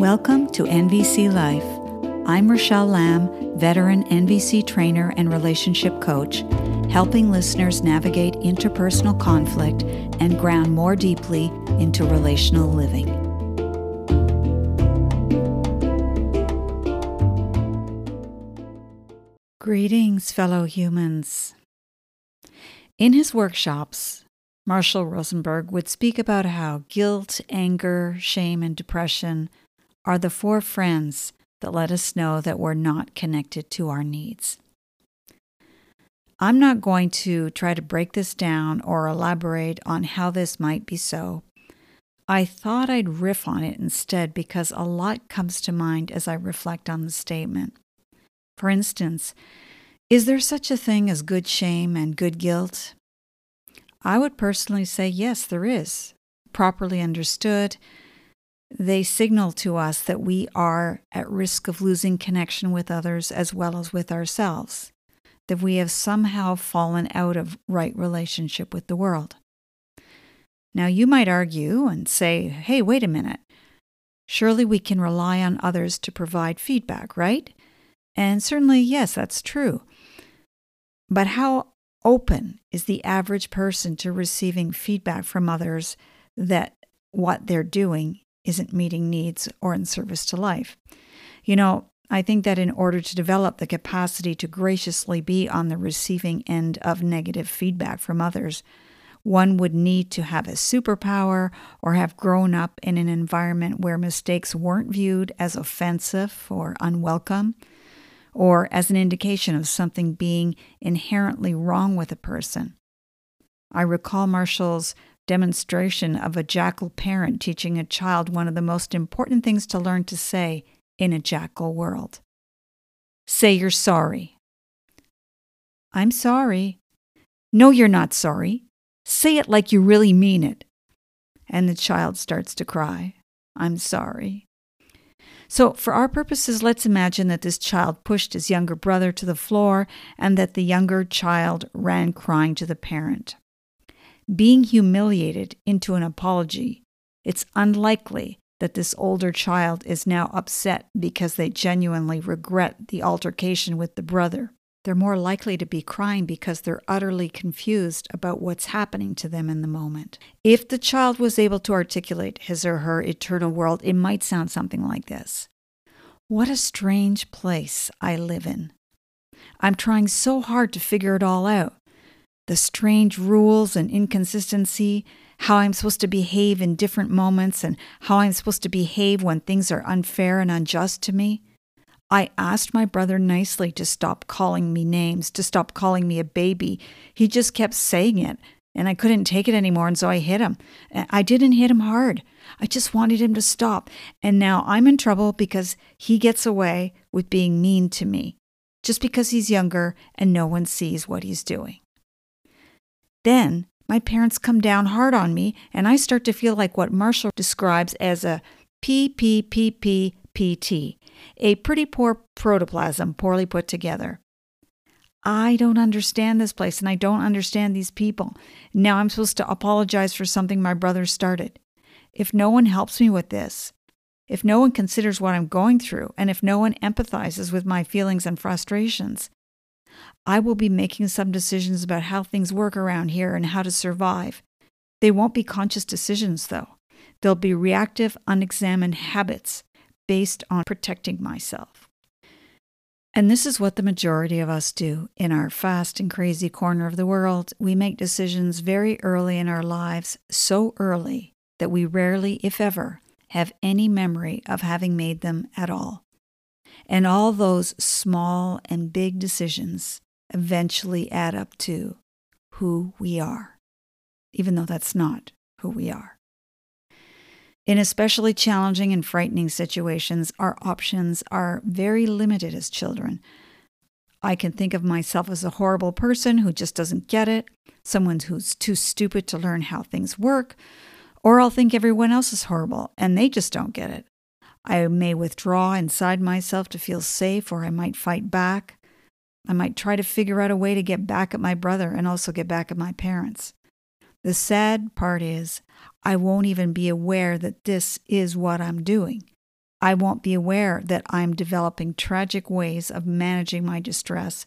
Welcome to NVC Life. I'm Rachelle Lamb, veteran NVC trainer and relationship coach, helping listeners navigate interpersonal conflict and ground more deeply into relational living. Greetings, fellow humans. In his workshops, Marshall Rosenberg would speak about how guilt, anger, shame, and depression are the four friends that let us know that we're not connected to our needs. I'm not going to try to break this down or elaborate on how this might be so. I thought I'd riff on it instead because a lot comes to mind as I reflect on the statement. For instance, is there such a thing as good shame and good guilt? I would personally say yes, there is. Properly understood, they signal to us that we are at risk of losing connection with others as well as with ourselves, that we have somehow fallen out of right relationship with the world. Now, you might argue and say, hey, wait a minute. Surely we can rely on others to provide feedback, right? And certainly, yes, that's true. But how open is the average person to receiving feedback from others that what they're doing isn't meeting needs or in service to life. You know, I think that in order to develop the capacity to graciously be on the receiving end of negative feedback from others, one would need to have a superpower or have grown up in an environment where mistakes weren't viewed as offensive or unwelcome or as an indication of something being inherently wrong with a person. I recall Marshall's demonstration of a jackal parent teaching a child one of the most important things to learn to say in a jackal world. Say you're sorry. I'm sorry. No, you're not sorry. Say it like you really mean it. And the child starts to cry. I'm sorry. So, for our purposes, let's imagine that this child pushed his younger brother to the floor and that the younger child ran crying to the parent being humiliated into an apology, it's unlikely that this older child is now upset because they genuinely regret the altercation with the brother. They're more likely to be crying because they're utterly confused about what's happening to them in the moment. If the child was able to articulate his or her eternal world, it might sound something like this What a strange place I live in. I'm trying so hard to figure it all out the strange rules and inconsistency, how I'm supposed to behave in different moments, and how I'm supposed to behave when things are unfair and unjust to me. I asked my brother nicely to stop calling me names, to stop calling me a baby. He just kept saying it, and I couldn't take it anymore, and so I hit him. I didn't hit him hard. I just wanted him to stop. And now I'm in trouble because he gets away with being mean to me, just because he's younger and no one sees what he's doing. Then my parents come down hard on me, and I start to feel like what Marshall describes as a PPPPPT, a pretty poor protoplasm poorly put together. I don't understand this place and I don't understand these people. Now I'm supposed to apologize for something my brother started. If no one helps me with this, if no one considers what I'm going through, and if no one empathizes with my feelings and frustrations, I will be making some decisions about how things work around here and how to survive. They won't be conscious decisions, though. They'll be reactive, unexamined habits based on protecting myself. And this is what the majority of us do in our fast and crazy corner of the world. We make decisions very early in our lives, so early that we rarely, if ever, have any memory of having made them at all. And all those small and big decisions eventually add up to who we are, even though that's not who we are. In especially challenging and frightening situations, our options are very limited as children. I can think of myself as a horrible person who just doesn't get it, someone who's too stupid to learn how things work, or I'll think everyone else is horrible and they just don't get it. I may withdraw inside myself to feel safe, or I might fight back. I might try to figure out a way to get back at my brother and also get back at my parents. The sad part is, I won't even be aware that this is what I'm doing. I won't be aware that I'm developing tragic ways of managing my distress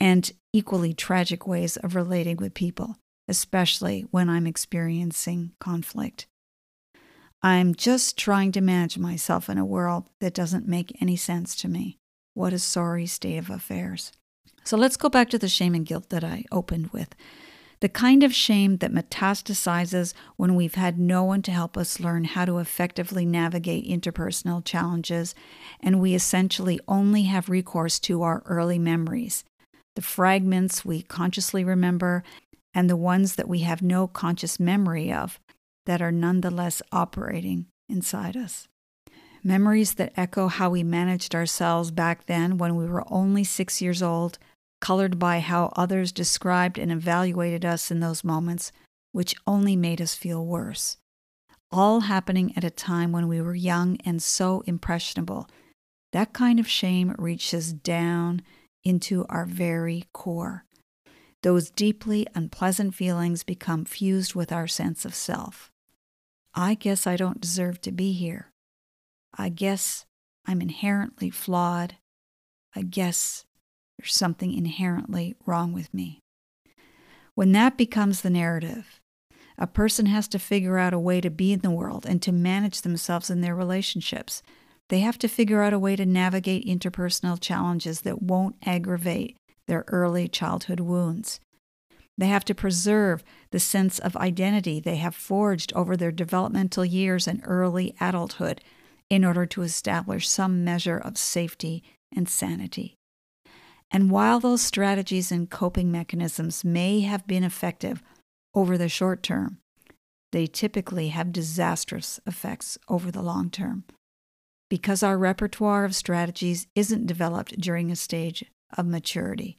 and equally tragic ways of relating with people, especially when I'm experiencing conflict. I'm just trying to manage myself in a world that doesn't make any sense to me. What a sorry state of affairs. So let's go back to the shame and guilt that I opened with. The kind of shame that metastasizes when we've had no one to help us learn how to effectively navigate interpersonal challenges, and we essentially only have recourse to our early memories, the fragments we consciously remember, and the ones that we have no conscious memory of, that are nonetheless operating inside us. Memories that echo how we managed ourselves back then when we were only six years old, colored by how others described and evaluated us in those moments, which only made us feel worse. All happening at a time when we were young and so impressionable. That kind of shame reaches down into our very core. Those deeply unpleasant feelings become fused with our sense of self. I guess I don't deserve to be here. I guess I'm inherently flawed. I guess there's something inherently wrong with me. When that becomes the narrative, a person has to figure out a way to be in the world and to manage themselves in their relationships. They have to figure out a way to navigate interpersonal challenges that won't aggravate their early childhood wounds. They have to preserve the sense of identity they have forged over their developmental years and early adulthood in order to establish some measure of safety and sanity. And while those strategies and coping mechanisms may have been effective over the short term, they typically have disastrous effects over the long term. Because our repertoire of strategies isn't developed during a stage of maturity,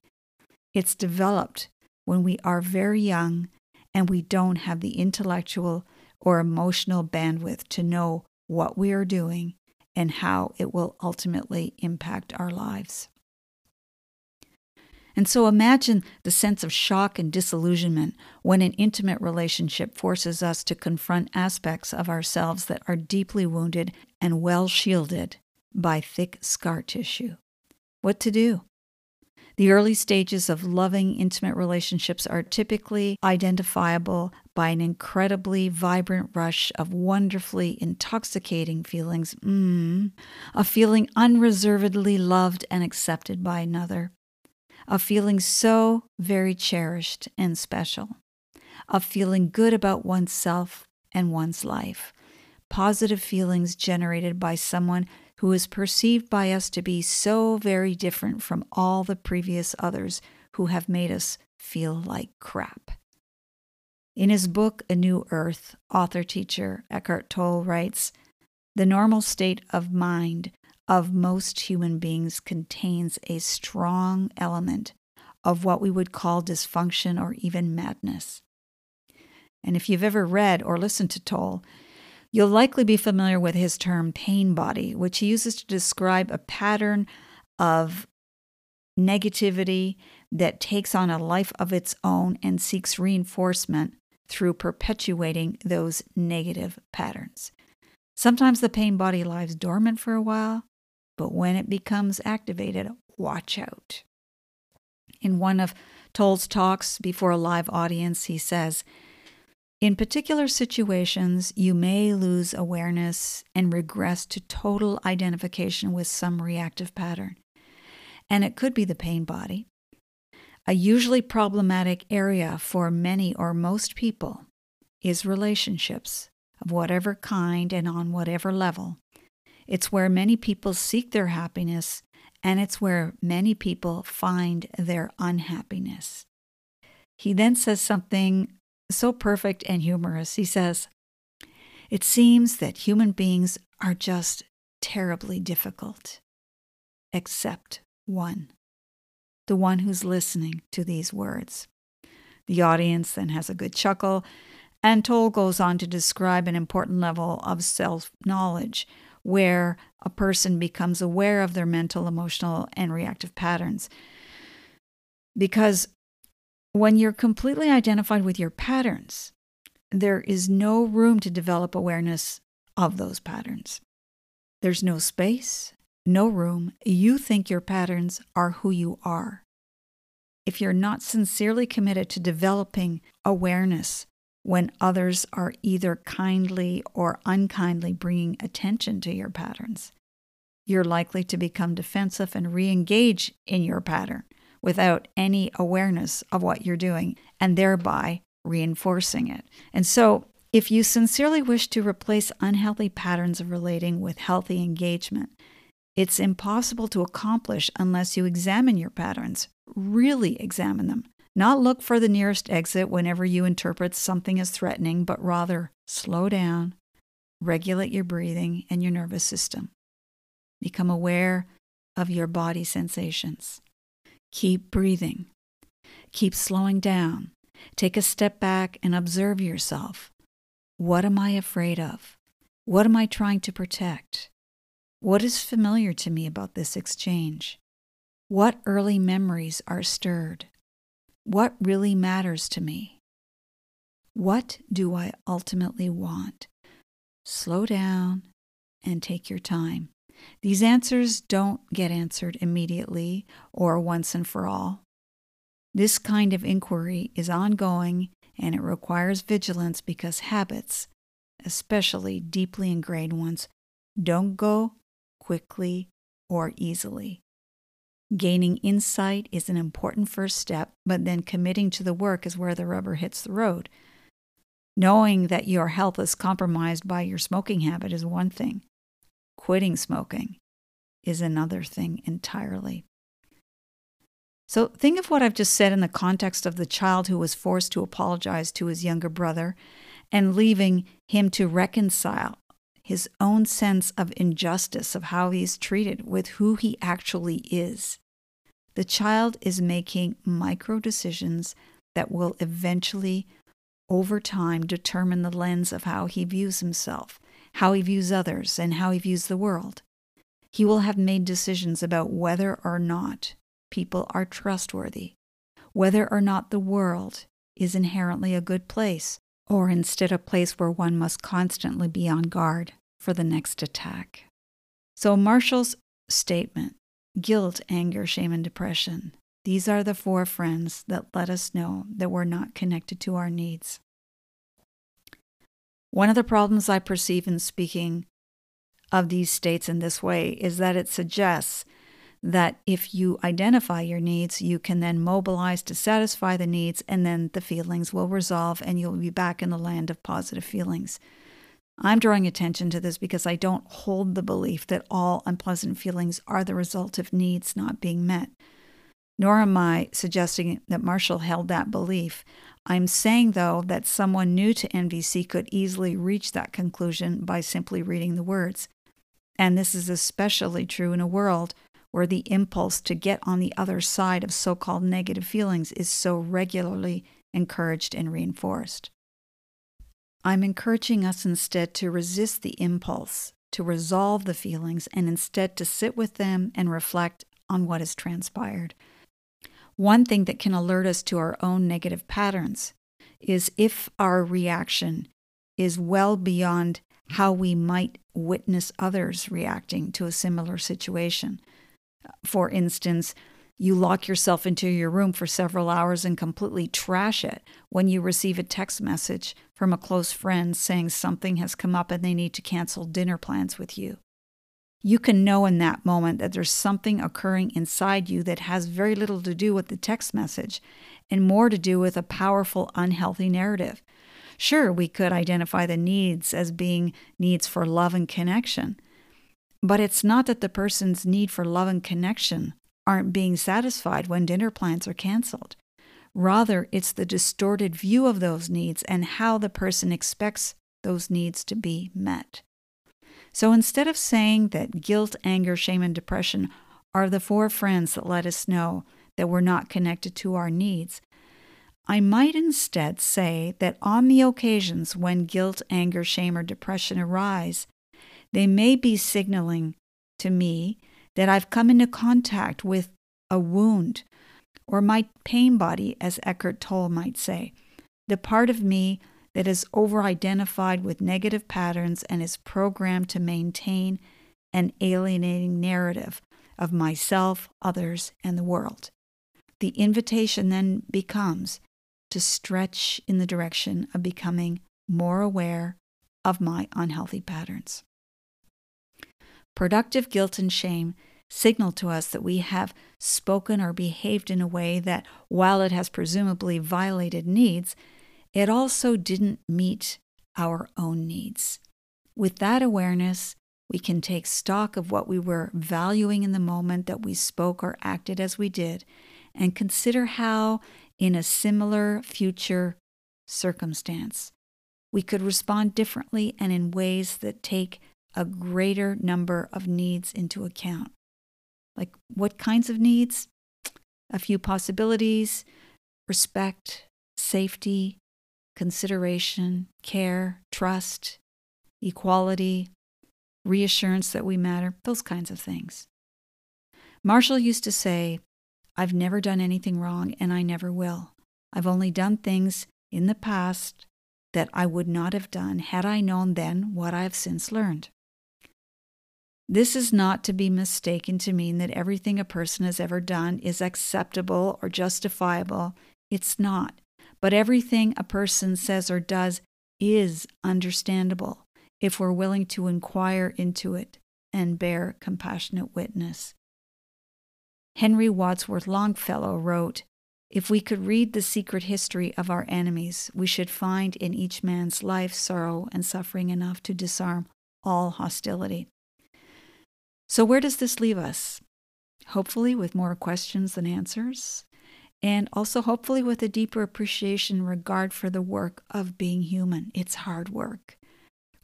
it's developed when we are very young and we don't have the intellectual or emotional bandwidth to know what we are doing and how it will ultimately impact our lives. And so imagine the sense of shock and disillusionment when an intimate relationship forces us to confront aspects of ourselves that are deeply wounded and well shielded by thick scar tissue. What to do? The early stages of loving, intimate relationships are typically identifiable by an incredibly vibrant rush of wonderfully intoxicating feelings, mm, a feeling unreservedly loved and accepted by another, a feeling so very cherished and special, a feeling good about oneself and one's life, positive feelings generated by someone who is perceived by us to be so very different from all the previous others who have made us feel like crap. In his book, A New Earth, author teacher Eckhart Tolle writes The normal state of mind of most human beings contains a strong element of what we would call dysfunction or even madness. And if you've ever read or listened to Tolle, You'll likely be familiar with his term pain body, which he uses to describe a pattern of negativity that takes on a life of its own and seeks reinforcement through perpetuating those negative patterns. Sometimes the pain body lies dormant for a while, but when it becomes activated, watch out. In one of Tolle's talks before a live audience, he says, in particular situations, you may lose awareness and regress to total identification with some reactive pattern. And it could be the pain body. A usually problematic area for many or most people is relationships of whatever kind and on whatever level. It's where many people seek their happiness, and it's where many people find their unhappiness. He then says something so perfect and humorous. He says, It seems that human beings are just terribly difficult, except one, the one who's listening to these words. The audience then has a good chuckle, and Tolle goes on to describe an important level of self knowledge where a person becomes aware of their mental, emotional, and reactive patterns. Because when you're completely identified with your patterns, there is no room to develop awareness of those patterns. There's no space, no room. You think your patterns are who you are. If you're not sincerely committed to developing awareness when others are either kindly or unkindly bringing attention to your patterns, you're likely to become defensive and re engage in your pattern without any awareness of what you're doing and thereby reinforcing it. And so, if you sincerely wish to replace unhealthy patterns of relating with healthy engagement, it's impossible to accomplish unless you examine your patterns, really examine them. Not look for the nearest exit whenever you interpret something as threatening, but rather slow down, regulate your breathing and your nervous system. Become aware of your body sensations. Keep breathing. Keep slowing down. Take a step back and observe yourself. What am I afraid of? What am I trying to protect? What is familiar to me about this exchange? What early memories are stirred? What really matters to me? What do I ultimately want? Slow down and take your time. These answers don't get answered immediately or once and for all. This kind of inquiry is ongoing and it requires vigilance because habits, especially deeply ingrained ones, don't go quickly or easily. Gaining insight is an important first step, but then committing to the work is where the rubber hits the road. Knowing that your health is compromised by your smoking habit is one thing, quitting smoking is another thing entirely. So think of what I've just said in the context of the child who was forced to apologize to his younger brother and leaving him to reconcile his own sense of injustice of how he's treated with who he actually is. The child is making micro decisions that will eventually, over time, determine the lens of how he views himself, how he views others, and how he views the world. He will have made decisions about whether or not people are trustworthy, whether or not the world is inherently a good place, or instead a place where one must constantly be on guard for the next attack. So, Marshall's statement guilt, anger, shame, and depression these are the four friends that let us know that we're not connected to our needs. One of the problems I perceive in speaking of these states in this way is that it suggests that if you identify your needs, you can then mobilize to satisfy the needs, and then the feelings will resolve and you'll be back in the land of positive feelings. I'm drawing attention to this because I don't hold the belief that all unpleasant feelings are the result of needs not being met. Nor am I suggesting that Marshall held that belief. I'm saying, though, that someone new to NVC could easily reach that conclusion by simply reading the words. And this is especially true in a world where the impulse to get on the other side of so called negative feelings is so regularly encouraged and reinforced. I'm encouraging us instead to resist the impulse, to resolve the feelings, and instead to sit with them and reflect on what has transpired. One thing that can alert us to our own negative patterns is if our reaction is well beyond how we might witness others reacting to a similar situation. For instance, you lock yourself into your room for several hours and completely trash it when you receive a text message from a close friend saying something has come up and they need to cancel dinner plans with you. You can know in that moment that there's something occurring inside you that has very little to do with the text message and more to do with a powerful, unhealthy narrative. Sure, we could identify the needs as being needs for love and connection. But it's not that the person's need for love and connection aren't being satisfied when dinner plans are canceled. Rather, it's the distorted view of those needs and how the person expects those needs to be met. So instead of saying that guilt, anger, shame, and depression are the four friends that let us know that we're not connected to our needs, I might instead say that on the occasions when guilt, anger, shame, or depression arise, they may be signaling to me that I've come into contact with a wound or my pain body, as Eckhart Tolle might say, the part of me that is over identified with negative patterns and is programmed to maintain an alienating narrative of myself, others, and the world. The invitation then becomes to stretch in the direction of becoming more aware of my unhealthy patterns. Productive guilt and shame signal to us that we have spoken or behaved in a way that, while it has presumably violated needs, it also didn't meet our own needs. With that awareness, we can take stock of what we were valuing in the moment that we spoke or acted as we did and consider how, in a similar future circumstance, we could respond differently and in ways that take a greater number of needs into account. Like what kinds of needs? A few possibilities respect, safety, consideration, care, trust, equality, reassurance that we matter, those kinds of things. Marshall used to say, I've never done anything wrong and I never will. I've only done things in the past that I would not have done had I known then what I have since learned. This is not to be mistaken to mean that everything a person has ever done is acceptable or justifiable. It's not. But everything a person says or does is understandable if we're willing to inquire into it and bear compassionate witness. Henry Wadsworth Longfellow wrote, If we could read the secret history of our enemies, we should find in each man's life sorrow and suffering enough to disarm all hostility. So, where does this leave us? Hopefully, with more questions than answers, and also hopefully with a deeper appreciation and regard for the work of being human. It's hard work.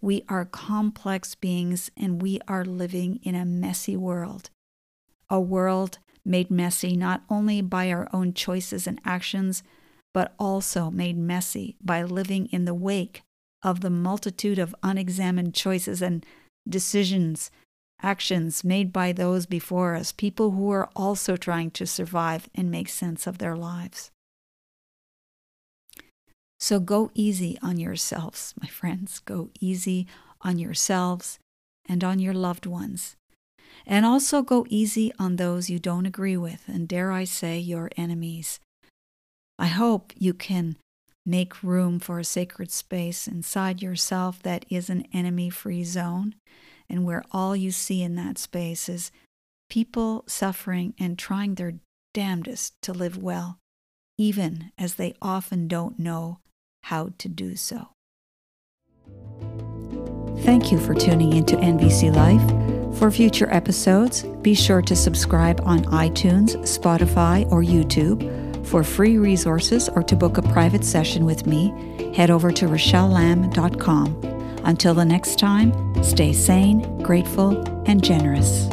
We are complex beings and we are living in a messy world. A world made messy not only by our own choices and actions, but also made messy by living in the wake of the multitude of unexamined choices and decisions actions made by those before us, people who are also trying to survive and make sense of their lives. So go easy on yourselves, my friends. Go easy on yourselves and on your loved ones. And also go easy on those you don't agree with, and dare I say, your enemies. I hope you can make room for a sacred space inside yourself that is an enemy free zone and where all you see in that space is people suffering and trying their damnedest to live well, even as they often don't know how to do so. Thank you for tuning into NVC Life. For future episodes, be sure to subscribe on iTunes, Spotify, or YouTube. For free resources or to book a private session with me, head over to rachellelamb.com. Until the next time, stay sane, grateful, and generous.